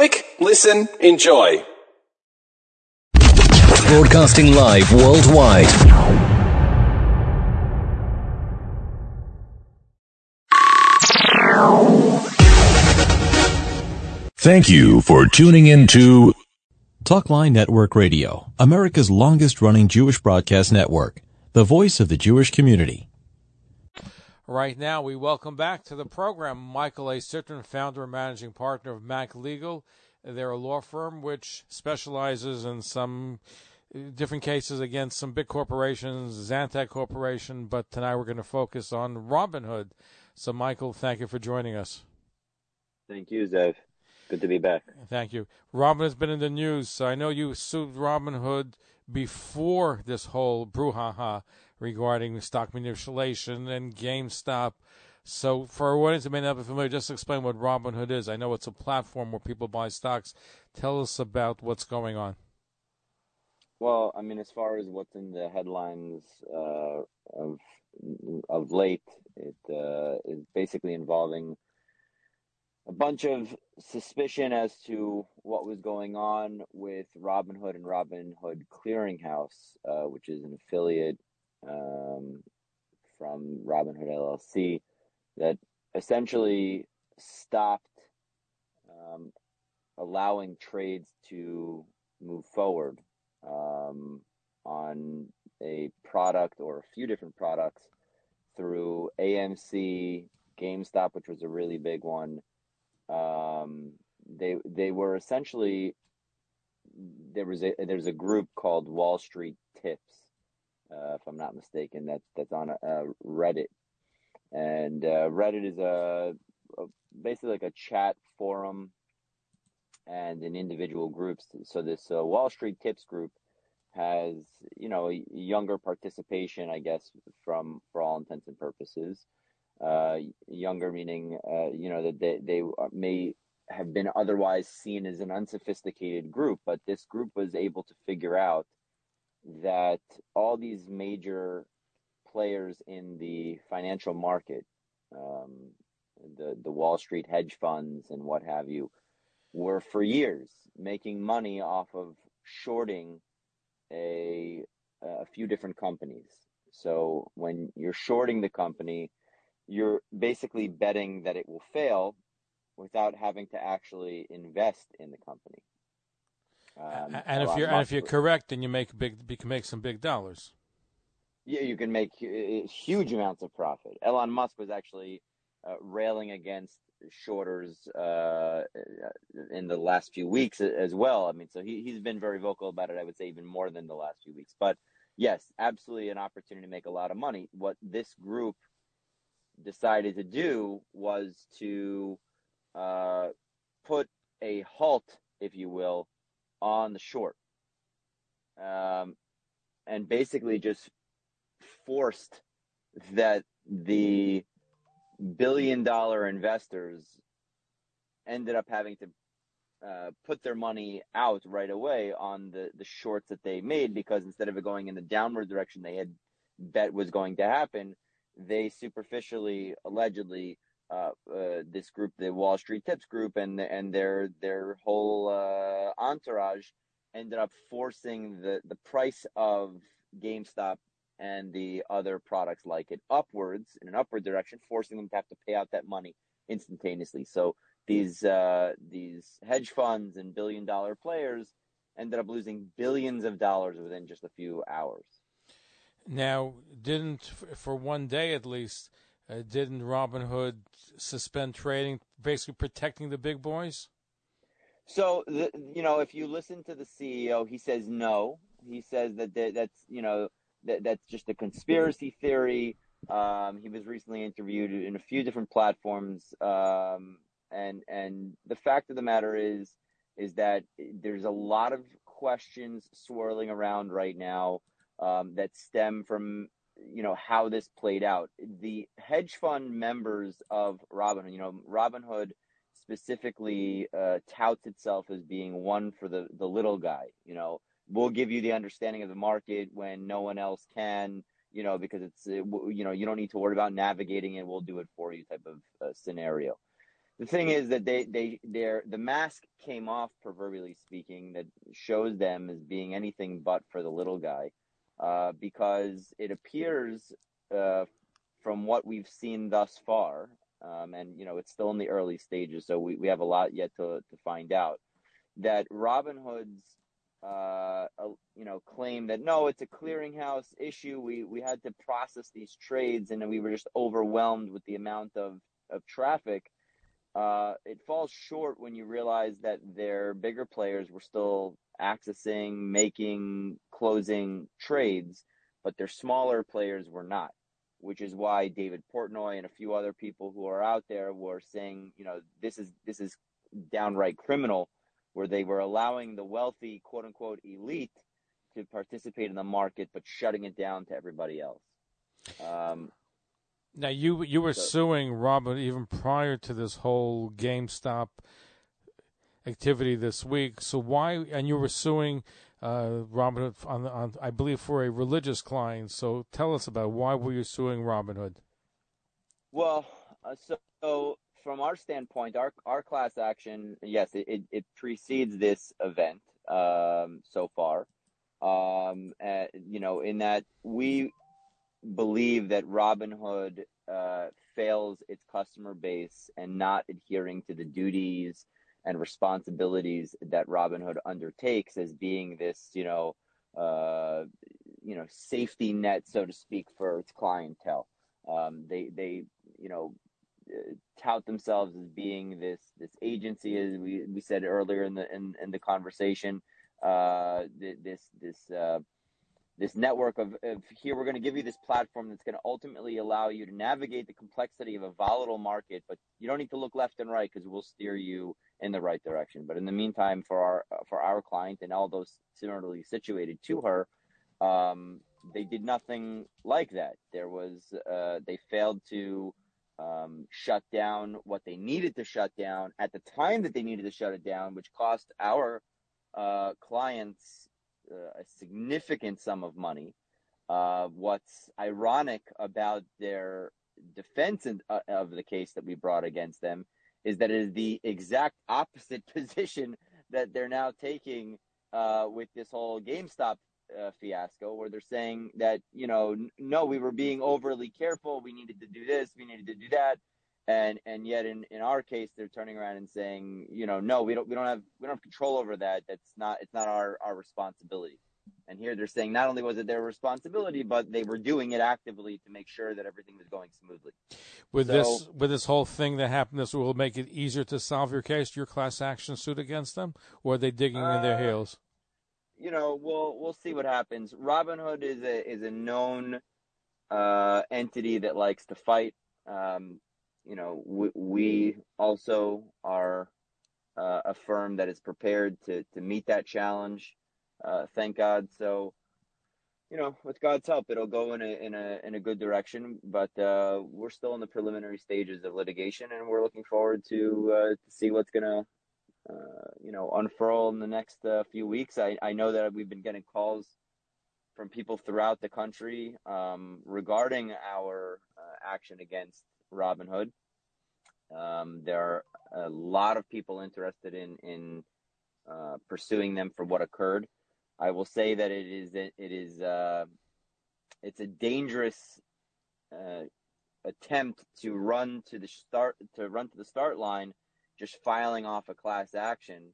Click, listen, enjoy. Broadcasting live worldwide. Thank you for tuning in to Talkline Network Radio, America's longest running Jewish broadcast network, the voice of the Jewish community. Right now, we welcome back to the program Michael A. Citron, founder and managing partner of Mac Legal. They're a law firm which specializes in some uh, different cases against some big corporations, Zantac Corporation, but tonight we're going to focus on Robinhood. So, Michael, thank you for joining us. Thank you, Zev. Good to be back. Thank you. Robin has been in the news. So I know you sued Robinhood before this whole brouhaha regarding stock manipulation and GameStop. So, for audience who may not be familiar, just explain what Robinhood is. I know it's a platform where people buy stocks. Tell us about what's going on. Well, I mean, as far as what's in the headlines uh, of of late, it uh, is basically involving a bunch of suspicion as to what was going on with Robinhood and Robinhood Clearinghouse, uh, which is an affiliate um, from Robinhood LLC, that essentially stopped um, allowing trades to move forward um, on a product or a few different products through AMC, GameStop, which was a really big one, um, they they were essentially there was a there's a group called Wall Street Tips, uh, if I'm not mistaken. That's that's on a, a Reddit, and uh, Reddit is a, a, basically like a chat forum and an individual groups. So this uh, Wall Street Tips group has you know younger participation, I guess, from for all intents and purposes uh, younger meaning uh, you know that they, they may have been otherwise seen as an unsophisticated group but this group was able to figure out that all these major players in the financial market um, the the Wall Street hedge funds and what have you were for years making money off of shorting a a few different companies so when you're shorting the company you're basically betting that it will fail without having to actually invest in the company. Um, and if you're and if you're correct, then you make big you can make some big dollars. Yeah, you can make huge amounts of profit. Elon Musk was actually uh, railing against shorters uh, in the last few weeks as well. I mean, so he he's been very vocal about it. I would say even more than the last few weeks. But yes, absolutely an opportunity to make a lot of money. What this group decided to do was to uh, put a halt, if you will, on the short, um, and basically just forced that the billion dollar investors ended up having to uh, put their money out right away on the, the shorts that they made because instead of it going in the downward direction they had bet was going to happen, they superficially, allegedly, uh, uh, this group, the Wall Street Tips Group, and and their their whole uh, entourage ended up forcing the the price of GameStop and the other products like it upwards in an upward direction, forcing them to have to pay out that money instantaneously. So these uh, these hedge funds and billion dollar players ended up losing billions of dollars within just a few hours. Now, didn't for one day at least, uh, didn't Robinhood suspend trading, basically protecting the big boys? So, the, you know, if you listen to the CEO, he says no. He says that that's you know that that's just a conspiracy theory. Um, he was recently interviewed in a few different platforms, um, and and the fact of the matter is is that there's a lot of questions swirling around right now um, that stem from you know how this played out. The hedge fund members of Robinhood, you know, Robinhood specifically uh, touts itself as being one for the the little guy. You know, we'll give you the understanding of the market when no one else can. You know, because it's uh, you know you don't need to worry about navigating it. We'll do it for you type of uh, scenario. the thing is that they they their the mask came off proverbially speaking that shows them as being anything but for the little guy uh, because it appears uh, from what we've seen thus far um, and you know it's still in the early stages so we, we have a lot yet to, to find out that robinhood's uh, you know claim that no it's a clearinghouse issue we we had to process these trades and we were just overwhelmed with the amount of of traffic uh, it falls short when you realize that their bigger players were still accessing, making, closing trades, but their smaller players were not. Which is why David Portnoy and a few other people who are out there were saying, you know, this is this is downright criminal, where they were allowing the wealthy, quote unquote, elite to participate in the market, but shutting it down to everybody else. Um, now you you were so, suing Robin even prior to this whole GameStop activity this week. So why? And you were suing uh, Robinhood on, on I believe for a religious client. So tell us about why were you suing Robinhood? Well, uh, so, so, from our standpoint, our our class action, yes, it, it, it precedes this event um, so far. Um, uh, you know, in that we believe that Robinhood uh, fails its customer base and not adhering to the duties and responsibilities that Robinhood undertakes as being this, you know, uh, you know, safety net, so to speak, for its clientele. Um, they, they, you know, uh, tout themselves as being this this agency, as we, we said earlier in the in, in the conversation. Uh, this this uh, this network of, of here we're going to give you this platform that's going to ultimately allow you to navigate the complexity of a volatile market but you don't need to look left and right because we'll steer you in the right direction but in the meantime for our for our client and all those similarly situated to her um, they did nothing like that there was uh, they failed to um, shut down what they needed to shut down at the time that they needed to shut it down which cost our uh, clients uh, a significant sum of money. Uh, what's ironic about their defense in, uh, of the case that we brought against them is that it is the exact opposite position that they're now taking uh, with this whole GameStop uh, fiasco, where they're saying that you know, n- no, we were being overly careful. We needed to do this. We needed to do that and and yet in in our case they're turning around and saying you know no we don't we don't have we don't have control over that that's not it's not our our responsibility and here they're saying not only was it their responsibility but they were doing it actively to make sure that everything was going smoothly. With so, this with this whole thing that happened this will make it easier to solve your case your class action suit against them? Or are they digging uh, in their uh, heels? you know we'll we'll see what happens. Robinhood is a is a known uh, entity that likes to fight. Um, you know, we, we also are uh, a firm that is prepared to to meet that challenge. Uh, thank God. So, you know, with God's help, it'll go in a in a in a good direction. But uh, we're still in the preliminary stages of litigation, and we're looking forward to uh, to see what's gonna uh, you know unfurl in the next uh, few weeks. I I know that we've been getting calls from people throughout the country um, regarding our action against Robinhood. Um, there are a lot of people interested in in uh, pursuing them for what occurred. I will say that it is it is uh, it's a dangerous uh, attempt to run to the start to run to the start line, just filing off a class action.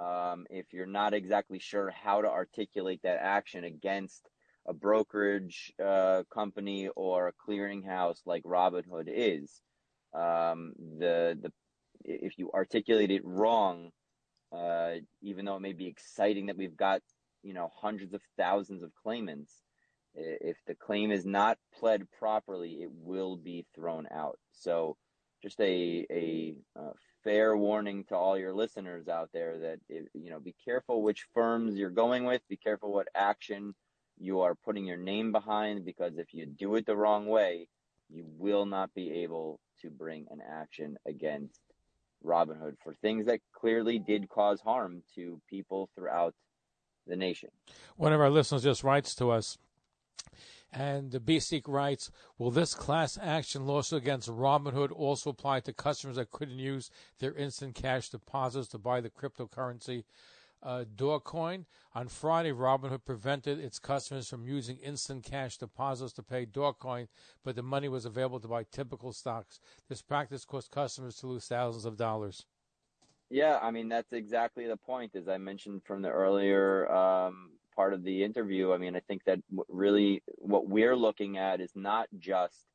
Um, if you're not exactly sure how to articulate that action against a brokerage uh, company or a clearinghouse like Robinhood is. Um, the the if you articulate it wrong, uh, even though it may be exciting that we've got you know hundreds of thousands of claimants, if the claim is not pled properly, it will be thrown out. So, just a a, a fair warning to all your listeners out there that you know be careful which firms you're going with. Be careful what action you are putting your name behind because if you do it the wrong way, you will not be able to bring an action against Robinhood for things that clearly did cause harm to people throughout the nation. One of our listeners just writes to us And the BSeek writes, will this class action lawsuit against Robinhood also apply to customers that couldn't use their instant cash deposits to buy the cryptocurrency uh, Dogecoin? On Friday, Robinhood prevented its customers from using instant cash deposits to pay Dogecoin, but the money was available to buy typical stocks. This practice caused customers to lose thousands of dollars. Yeah, I mean that's exactly the point. As I mentioned from the earlier um, part of the interview, I mean I think that really what we're looking at is not just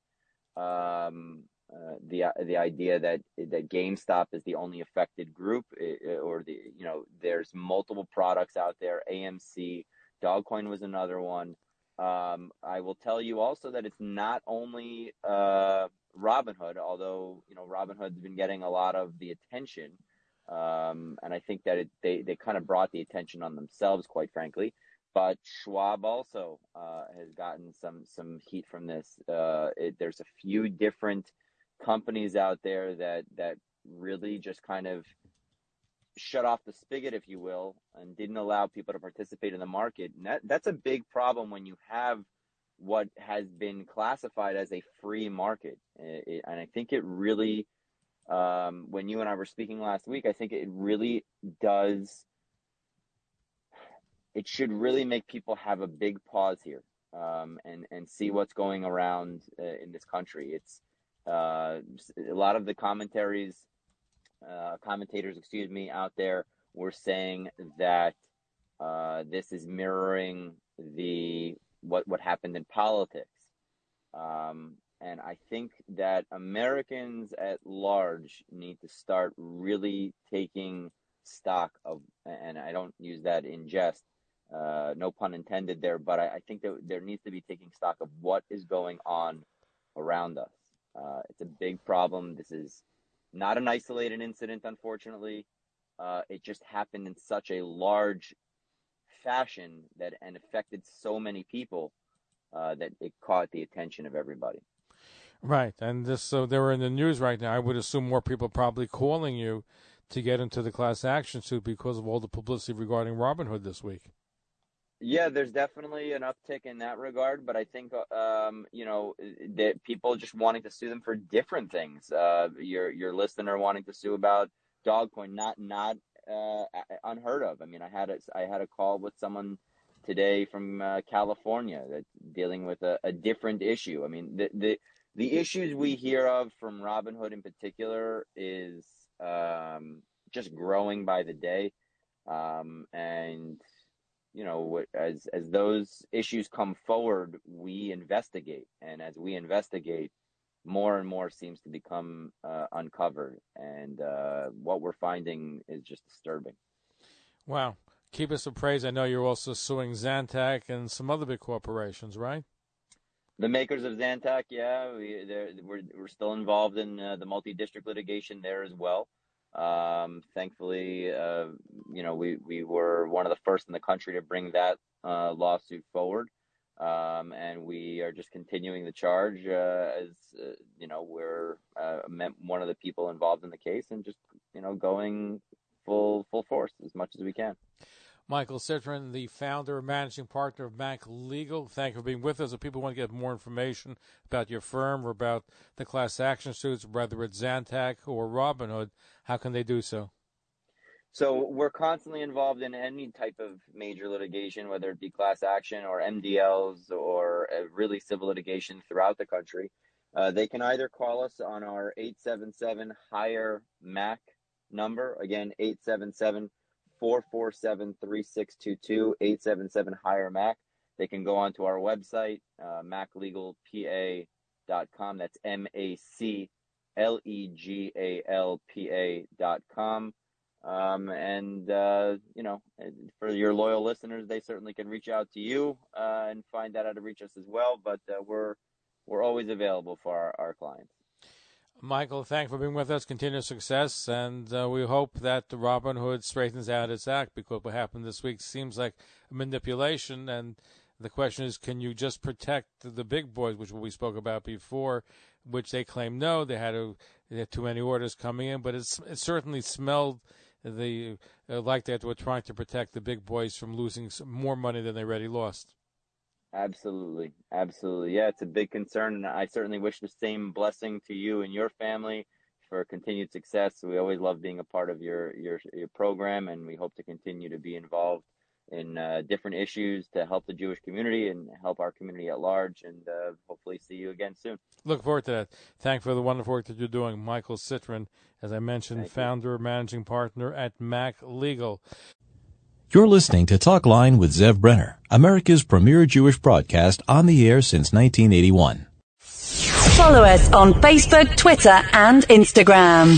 um, uh, the the idea that that GameStop is the only affected group, or the you know there's multiple products out there. AMC, Dogecoin was another one. Um, I will tell you also that it's not only uh, Robinhood, although you know Robinhood's been getting a lot of the attention. Um, and I think that it, they, they kind of brought the attention on themselves, quite frankly. But Schwab also uh, has gotten some some heat from this. Uh, it, there's a few different companies out there that that really just kind of shut off the spigot, if you will, and didn't allow people to participate in the market. And that, that's a big problem when you have what has been classified as a free market. It, and I think it really um, when you and I were speaking last week, I think it really does. It should really make people have a big pause here um, and and see what's going around uh, in this country. It's uh, a lot of the commentaries, uh, commentators, excuse me, out there were saying that uh, this is mirroring the what what happened in politics. Um, and I think that Americans at large need to start really taking stock of, and I don't use that in jest, uh, no pun intended there, but I, I, think that there needs to be taking stock of what is going on around us. Uh, it's a big problem. This is not an isolated incident, unfortunately. Uh, it just happened in such a large fashion that and affected so many people uh, that it caught the attention of everybody. Right, and this so they were in the news right now. I would assume more people probably calling you to get into the class action suit because of all the publicity regarding Robinhood this week. Yeah, there's definitely an uptick in that regard, but I think um, you know that people just wanting to sue them for different things. Uh, your your listener wanting to sue about Dogecoin, not not uh, unheard of. I mean, I had a I had a call with someone today from uh, California that's dealing with a, a different issue. I mean, the the the issues we hear of from Robinhood in particular is um, just growing by the day, um, and you know as as those issues come forward, we investigate, and as we investigate, more and more seems to become uh, uncovered, and uh, what we're finding is just disturbing. Wow. Keep us appraised. I know you're also suing Zantac and some other big corporations, right? The makers of Zantac, yeah, we, we're, we're still involved in uh, the multi-district litigation there as well. Um, thankfully, uh, you know, we, we were one of the first in the country to bring that uh, lawsuit forward. Um, and we are just continuing the charge uh, as, uh, you know, we're uh, one of the people involved in the case and just, you know, going full, full force as much as we can. Michael Citron, the founder and managing partner of Mac Legal. Thank you for being with us. If people want to get more information about your firm or about the class action suits, whether it's Zantac or Robinhood, how can they do so? So we're constantly involved in any type of major litigation, whether it be class action or MDLs or really civil litigation throughout the country. Uh, they can either call us on our 877 hire MAC number. Again, 877- 447 3622 877 Hire Mac. They can go onto our website, uh, maclegalpa.com. That's M A C L E G A L P A.com. Um, and, uh, you know, for your loyal listeners, they certainly can reach out to you uh, and find out how to reach us as well. But uh, we're, we're always available for our, our clients. Michael, thank you for being with us. Continued success, and uh, we hope that Robinhood straightens out its act because what happened this week seems like manipulation. And the question is, can you just protect the big boys, which we spoke about before, which they claim no, they had, to, they had too many orders coming in, but it certainly smelled the uh, like that were trying to protect the big boys from losing more money than they already lost. Absolutely, absolutely. Yeah, it's a big concern, and I certainly wish the same blessing to you and your family for continued success. We always love being a part of your your your program, and we hope to continue to be involved in uh, different issues to help the Jewish community and help our community at large. And uh, hopefully, see you again soon. Look forward to that. Thank you for the wonderful work that you're doing, Michael Citron, as I mentioned, Thank you. founder, managing partner at Mac Legal. You're listening to Talkline with Zev Brenner, America's premier Jewish broadcast on the air since 1981. Follow us on Facebook, Twitter, and Instagram.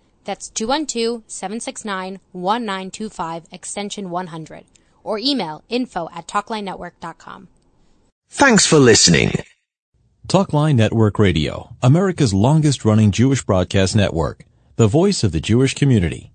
That's 212-769-1925 extension 100 or email info at talklinenetwork.com. Thanks for listening. Talkline Network Radio, America's longest running Jewish broadcast network, the voice of the Jewish community.